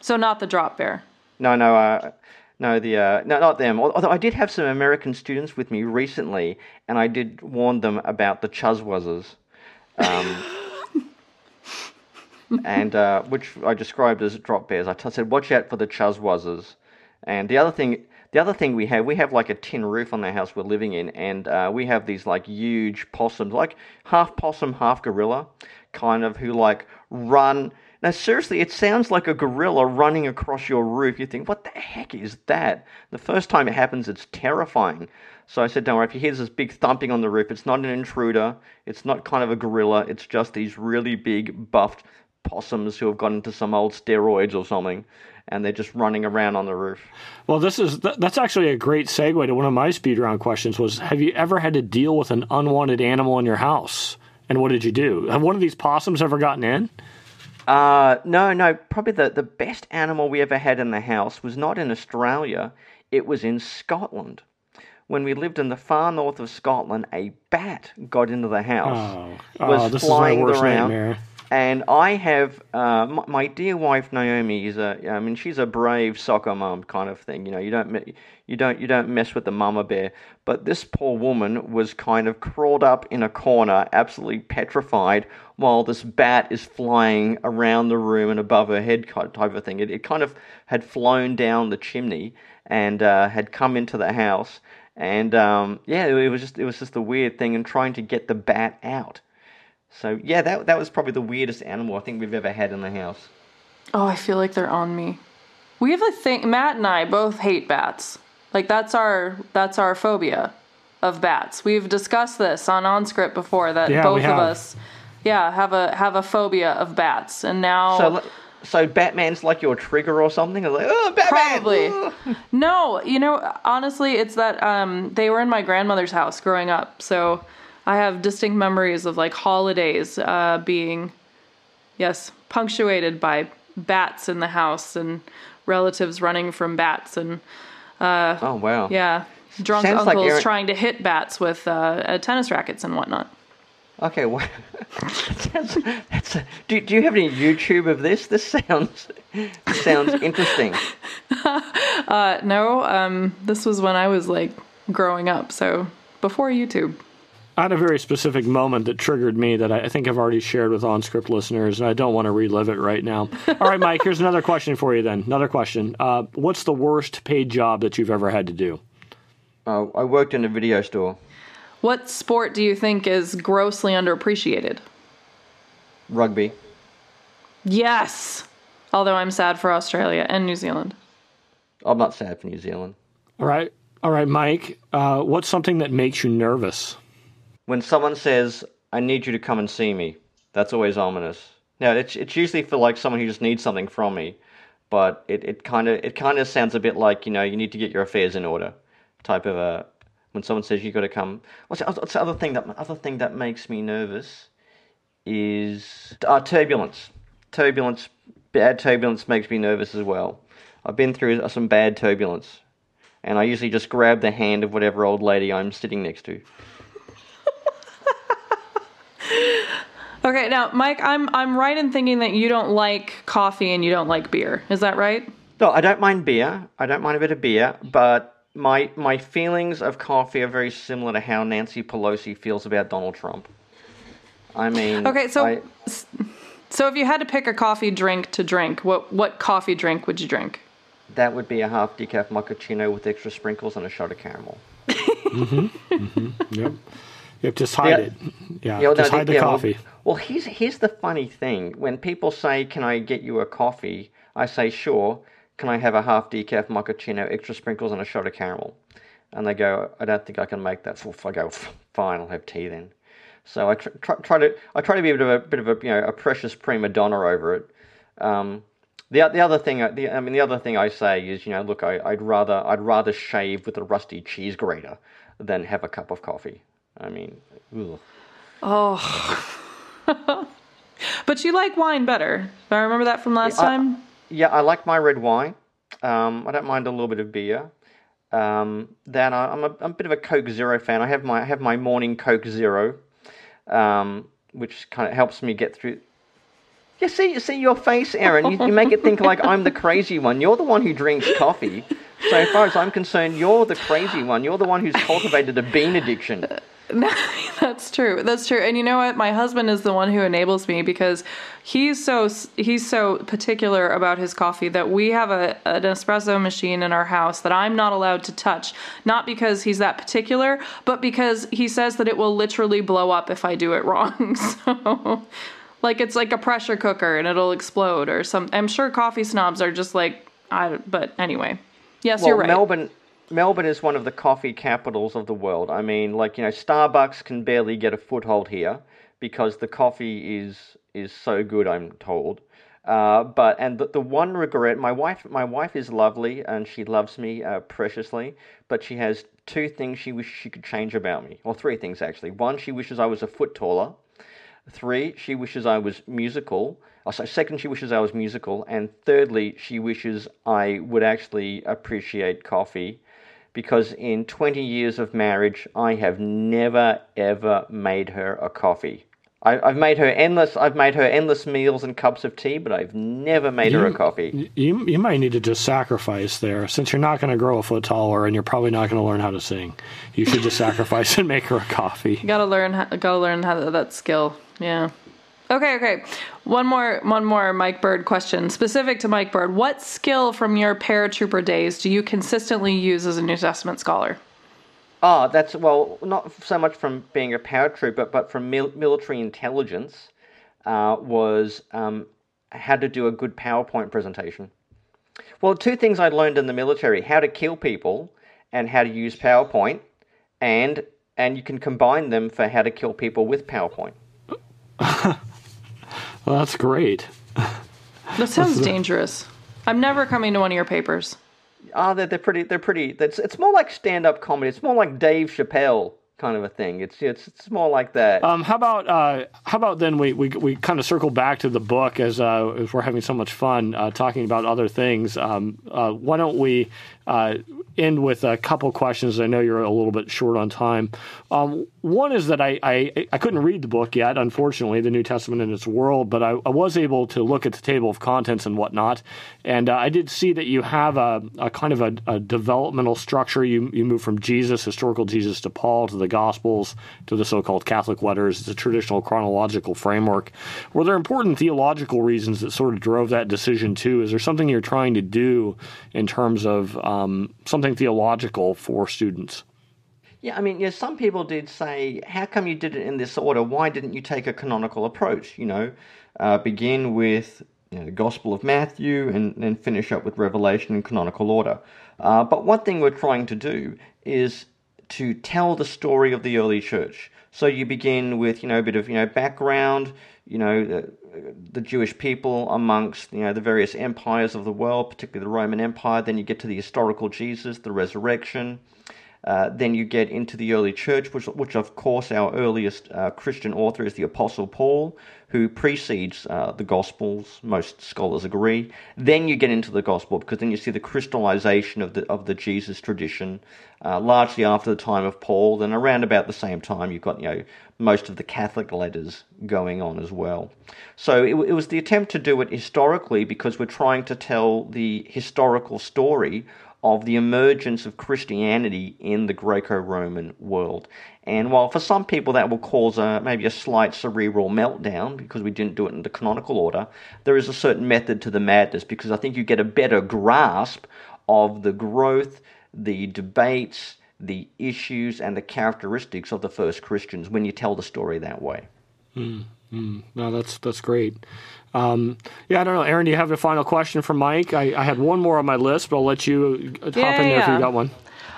D: So not the drop bear.
E: No, no, uh, no, the uh, no, not them. Although I did have some American students with me recently, and I did warn them about the chuzwazzers, um, [LAUGHS] and uh, which I described as drop bears. I t- said, watch out for the chuzwazzers. And the other thing, the other thing we have, we have like a tin roof on the house we're living in, and uh, we have these like huge possums, like half possum, half gorilla, kind of who like run. Now, seriously, it sounds like a gorilla running across your roof. You think, what the heck is that? The first time it happens, it's terrifying. So I said, don't worry, if you hear this big thumping on the roof, it's not an intruder. It's not kind of a gorilla. It's just these really big, buffed possums who have gone into some old steroids or something, and they're just running around on the roof.
C: Well, this is th- that's actually a great segue to one of my speed round questions. Was have you ever had to deal with an unwanted animal in your house, and what did you do? Have one of these possums ever gotten in?
E: Uh, no, no. Probably the, the best animal we ever had in the house was not in Australia. It was in Scotland. When we lived in the far north of Scotland, a bat got into the house.
C: Oh,
E: was
C: oh, this
E: flying
C: is my worst
E: around.
C: nightmare.
E: And I have uh, my, my dear wife Naomi is a I mean she's a brave soccer mom kind of thing. You know you don't you don't you don't mess with the mama bear. But this poor woman was kind of crawled up in a corner, absolutely petrified, while this bat is flying around the room and above her head type of thing. It, it kind of had flown down the chimney and uh, had come into the house. And um, yeah, it was just it was just a weird thing, and trying to get the bat out. So yeah, that that was probably the weirdest animal I think we've ever had in the house.
D: Oh, I feel like they're on me. We have a thing. Matt and I both hate bats. Like that's our that's our phobia of bats. We've discussed this on OnScript before that
C: Yeah,
D: both of us, yeah, have a have a phobia of bats, and now
E: So so Batman's like your trigger or something. Like oh Batman.
D: Probably. No, you know, honestly, it's that um, they were in my grandmother's house growing up, so I have distinct memories of like holidays uh, being, yes, punctuated by bats in the house and relatives running from bats and
E: Oh wow.
D: yeah, drunk
E: Sounds like
D: uncles
E: Erin-
D: trying to hit bats with uh, uh, tennis rackets and whatnot.
E: Okay. Well, [LAUGHS] that's, that's a, do do you have any YouTube of this? This sounds this sounds interesting. [LAUGHS]
D: Uh, no, um, this was when I was like growing up, so before YouTube.
C: I had a very specific moment that triggered me that I I think I've already shared with OnScript listeners, and I don't want to relive it right now. [LAUGHS] All right, Mike, here's another question for you then. Another question. Uh, what's the worst paid job that you've ever had to do?
E: Uh, I worked in a video store.
D: What sport do you think is grossly underappreciated?
E: Rugby.
D: Yes. Although I'm sad for Australia and New Zealand.
E: I'm not sad for New Zealand.
C: All right. All right, Mike, uh, what's something that makes you nervous?
E: When someone says, "I need you to come and see me," that's always ominous. Now it's it's usually for like someone who just needs something from me, but it, it kind of it kind of sounds a bit like you know you need to get your affairs in order, type of a. When someone says you've got to come, what's the, what's the other thing that other thing that makes me nervous is uh, turbulence. Turbulence, bad turbulence makes me nervous as well. I've been through some bad turbulence, and I usually just grab the hand of whatever old lady I'm sitting next to.
D: Okay, now Mike, I'm I'm right in thinking that you don't like coffee and you don't like beer. Is that right?
E: No, I don't mind beer. I don't mind a bit of beer, but my my feelings of coffee are very similar to how Nancy Pelosi feels about Donald Trump. I mean,
D: Okay, so
E: I-
D: so if you had to pick a coffee drink to drink, what what coffee drink would you drink?
E: that would be a half decaf macchiato with extra sprinkles and a shot of caramel.
C: Mm-hmm, mm-hmm, yep. You have to just hide
E: Yeah.
C: it. Yeah,
E: Yeah, well,
C: just
E: no,
C: hide the
E: yeah, well-
C: coffee.
E: Well, here's here's the funny thing. When people say, "Can I get you a coffee?" I say, "Sure." Can I have a half decaf mochaccino, extra sprinkles, and a shot of caramel? And they go, "I don't think I can make that." So I go, "Fine, I'll have tea then." So I tr- try, try to I try to be a bit of a bit of a you know a precious prima donna over it. Um, the the other thing I- the, I mean the other thing I say is you know look I, I'd rather I'd rather shave with a rusty cheese grater than have a cup of coffee. I mean, ugh. [LAUGHS]
D: But you like wine better. I remember that from last
E: I-
D: time.
E: Yeah, I like my red wine. Um, I don't mind a little bit of beer. Um, then I, I'm, a, I'm a bit of a Coke Zero fan. I have my I have my morning Coke Zero, um, which kind of helps me get through. You see, you see your face, Erin. You, you make it think like I'm the crazy one. You're the one who drinks coffee. So as far as I'm concerned, you're the crazy one. You're the one who's cultivated a bean addiction. [LAUGHS]
D: That's true. That's true. And you know what? My husband is the one who enables me because he's so he's so particular about his coffee that we have a an espresso machine in our house that I'm not allowed to touch. Not because he's that particular, but because he says that it will literally blow up if I do it wrong. [LAUGHS] So like it's like a pressure cooker and it'll explode or some I'm sure coffee snobs are just like I but anyway. Yes,
E: Well,
D: you're right.
E: Melbourne, Melbourne is one of the coffee capitals of the world. I mean, like you know, Starbucks can barely get a foothold here because the coffee is is so good. I'm told. Uh, but and the, the one regret, my wife, my wife is lovely and she loves me uh, preciously, but she has two things she wishes she could change about me, or three things actually. One, she wishes I was a foot taller. Three, she wishes I was musical. Oh, so second, she wishes I was musical, and thirdly, she wishes I would actually appreciate coffee, because in 20 years of marriage, I have never ever made her a coffee. I, I've made her endless. I've made her endless meals and cups of tea, but I've never made her a coffee.
C: You, you might need to just sacrifice there, since you're not going to grow a foot taller and you're probably not going to learn how to sing. You should just [LAUGHS] sacrifice and make her a coffee.
D: Gotta learn. How, gotta learn how to, that skill. Yeah. Okay. Okay. One more. One more. Mike Bird question specific to Mike Bird. What skill from your paratrooper days do you consistently use as a New Testament scholar?
E: Oh, that's well, not so much from being a paratrooper, but from mil- military intelligence, uh, was um, how to do a good PowerPoint presentation. Well, two things I learned in the military: how to kill people and how to use PowerPoint, and and you can combine them for how to kill people with PowerPoint. [LAUGHS]
C: Well, that's great.
D: That sounds dangerous. I'm never coming to one of your papers.
E: Ah, they're, they're pretty. They're pretty. It's it's more like stand-up comedy. It's more like Dave Chappelle kind of a thing. It's it's it's more like that.
C: Um, how about uh, how about then we, we, we kind of circle back to the book as uh, as we're having so much fun uh, talking about other things. Um, uh, why don't we uh, end with a couple questions? I know you're a little bit short on time. Um, one is that I, I I couldn't read the book yet, unfortunately, the New Testament and its world, but I, I was able to look at the table of contents and whatnot, and uh, I did see that you have a, a kind of a, a developmental structure. You you move from Jesus, historical Jesus, to Paul, to the Gospels, to the so-called Catholic letters. It's a traditional chronological framework. Were there important theological reasons that sort of drove that decision too? Is there something you're trying to do in terms of um, something theological for students?
E: Yeah, I mean, yeah, some people did say, how come you did it in this order? Why didn't you take a canonical approach? You know, uh, begin with you know, the Gospel of Matthew and then finish up with Revelation in canonical order. Uh, but one thing we're trying to do is to tell the story of the early church. So you begin with, you know, a bit of, you know, background, you know, the, the Jewish people amongst, you know, the various empires of the world, particularly the Roman Empire. Then you get to the historical Jesus, the resurrection. Uh, then you get into the early church, which, which of course our earliest uh, Christian author is the Apostle Paul, who precedes uh, the Gospels. Most scholars agree. Then you get into the Gospel because then you see the crystallization of the of the Jesus tradition, uh, largely after the time of Paul. Then around about the same time, you've got you know most of the Catholic letters going on as well. So it, it was the attempt to do it historically because we're trying to tell the historical story of the emergence of Christianity in the Greco-Roman world. And while for some people that will cause a, maybe a slight cerebral meltdown because we didn't do it in the canonical order, there is a certain method to the madness because I think you get a better grasp of the growth, the debates, the issues and the characteristics of the first Christians when you tell the story that way.
C: Mm, mm. No, that's that's great. Um, yeah, I don't know, Erin. Do you have a final question for Mike? I, I had one more on my list, but I'll let you hop
D: yeah,
C: in there
D: yeah.
C: if you got one.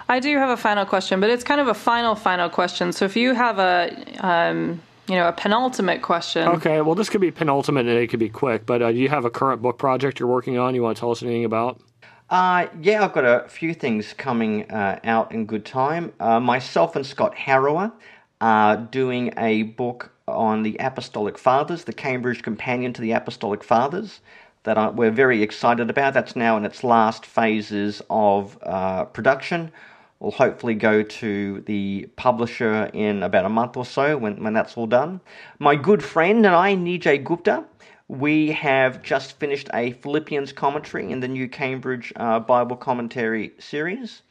D: I do have a final question, but it's kind of a final final question. So if you have a um, you know a penultimate question,
C: okay. Well, this could be penultimate and it could be quick. But uh, do you have a current book project you're working on? You want to tell us anything about?
E: Uh, yeah, I've got a few things coming uh, out in good time. Uh, myself and Scott Harrower are doing a book on the Apostolic Fathers, the Cambridge Companion to the Apostolic Fathers, that we're very excited about. That's now in its last phases of uh, production. We'll hopefully go to the publisher in about a month or so when, when that's all done. My good friend and I, Nijay Gupta, we have just finished a Philippians commentary in the new Cambridge uh, Bible Commentary series.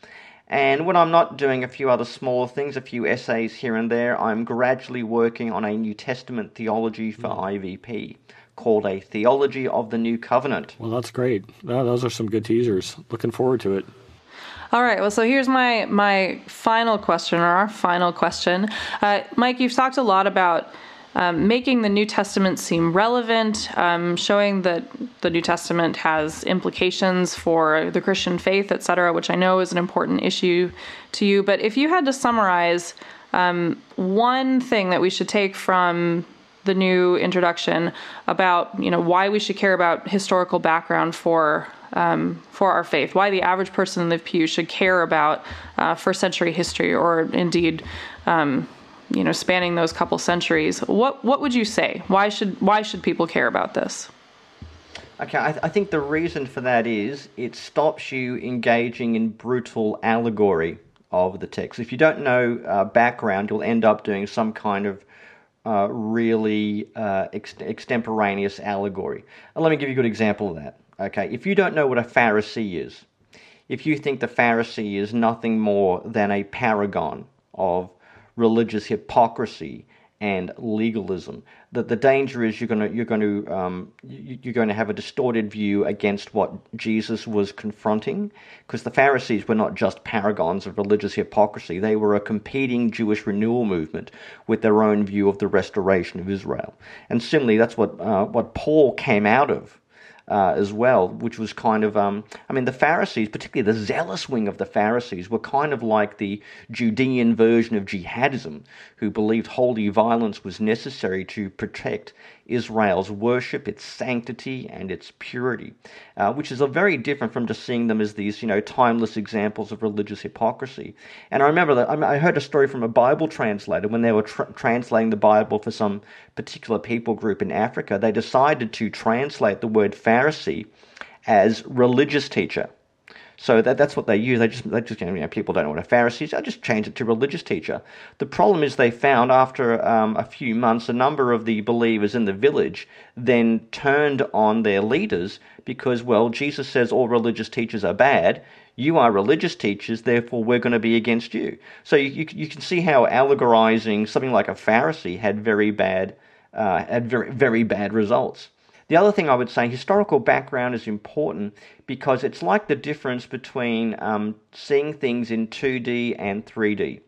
E: And when I'm not doing a few other smaller things, a few essays here and there, I'm gradually working on a New Testament theology for IVP called A Theology of the New Covenant.
C: Well, that's great. Oh, those are some good teasers. Looking forward to it.
D: All right. Well, so here's my my final question, or our final question. Uh, Mike, you've talked a lot about um, making the New Testament seem relevant, um, showing that the New Testament has implications for the Christian faith, etc., which I know is an important issue to you. But if you had to summarize um, one thing that we should take from the new introduction about you know why we should care about historical background for um, for our faith, why the average person in the pew should care about uh, first century history, or indeed, um, you know, spanning those couple centuries. What what would you say? Why should why should people care about this?
E: Okay, I, th- I think the reason for that is it stops you engaging in brutal allegory of the text. If you don't know uh, background, you'll end up doing some kind of uh, really uh, ex- extemporaneous allegory. And let me give you a good example of that. Okay, if you don't know what a Pharisee is, if you think the Pharisee is nothing more than a paragon of religious hypocrisy and legalism, that the danger is you're going to you're going to um, you're going to have a distorted view against what Jesus was confronting, because the Pharisees were not just paragons of religious hypocrisy; they were a competing Jewish renewal movement with their own view of the restoration of Israel. And similarly, that's what uh, what Paul came out of uh, as well, which was kind of, um, I mean, the Pharisees, particularly the zealous wing of the Pharisees, were kind of like the Judean version of jihadism, who believed holy violence was necessary to protect Israel's worship, its sanctity, and its purity, uh, which is a very different from just seeing them as these, you know, timeless examples of religious hypocrisy. And I remember that I heard a story from a Bible translator when they were tra- translating the Bible for some particular people group in Africa. They decided to translate the word Pharisee as religious teacher. So that, that's what they use. They just, they just you know, people don't know what a Pharisee is. I just change it to religious teacher. The problem is they found after um, a few months, a number of the believers in the village then turned on their leaders because, well, Jesus says all religious teachers are bad. You are religious teachers, therefore we're going to be against you. So you, you, you can see how allegorizing something like a Pharisee had very bad, uh, had very very bad results. The other thing I would say, historical background is important because it's like the difference between um, seeing things in 2D and 3D.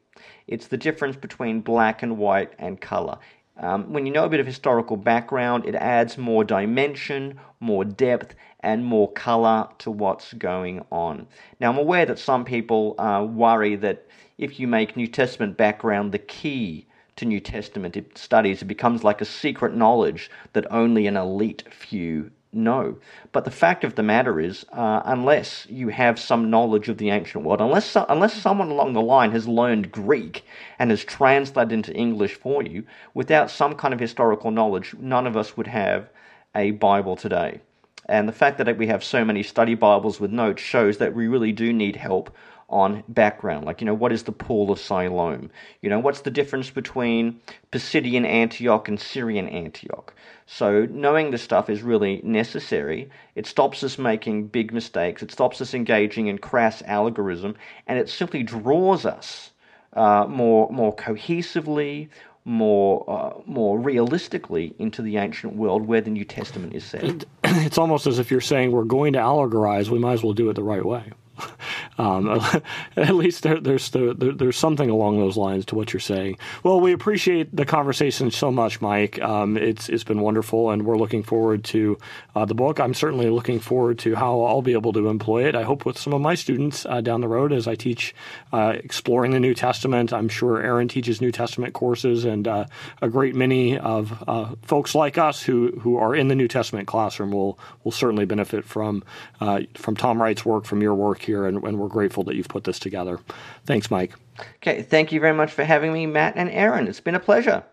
E: It's the difference between black and white and color. Um, when you know a bit of historical background, it adds more dimension, more depth, and more color to what's going on. Now, I'm aware that some people uh, worry that if you make New Testament background the key to New Testament studies, it becomes like a secret knowledge that only an elite few know. But the fact of the matter is, uh, unless you have some knowledge of the ancient world, unless so, unless someone along the line has learned Greek and has translated into English for you, without some kind of historical knowledge, none of us would have a Bible today. And the fact that we have so many study Bibles with notes shows that we really do need help on background. Like, you know, what is the pool of Siloam? You know, what's the difference between Pisidian Antioch and Syrian Antioch? So, knowing this stuff is really necessary. It stops us making big mistakes, it stops us engaging in crass allegorism, and it simply draws us uh, more, more cohesively, more uh, more realistically into the ancient world where the New Testament is set. [CLEARS THROAT]
C: It's almost as if you're saying we're going to allegorize, we might as well do it the right way. [LAUGHS] um, [LAUGHS] at least there, there's there, there's something along those lines to what you're saying. Well, we appreciate the conversation so much, Mike. Um, it's it's been wonderful, and we're looking forward to uh, the book. I'm certainly looking forward to how I'll be able to employ it. I hope with some of my students uh, down the road as I teach uh, exploring the New Testament. I'm sure Erin teaches New Testament courses, and uh, a great many of uh, folks like us who who are in the New Testament classroom will will certainly benefit from uh, from Tom Wright's work, from your work here, and, and we're grateful that you've put this together. Thanks, Mike.
E: Okay, thank you very much for having me, Matt and Erin. It's been a pleasure.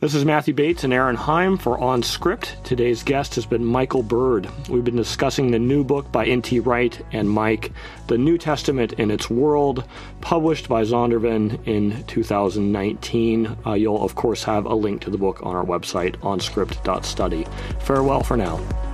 C: This is Matthew Bates and Erin Heim for OnScript. Today's guest has been Michael Bird. We've been discussing the new book by N.T. Wright and Mike, The New Testament in Its World, published by Zondervan in 2019. Uh, you'll, of course, have a link to the book on our website, onscript.study. Farewell for now.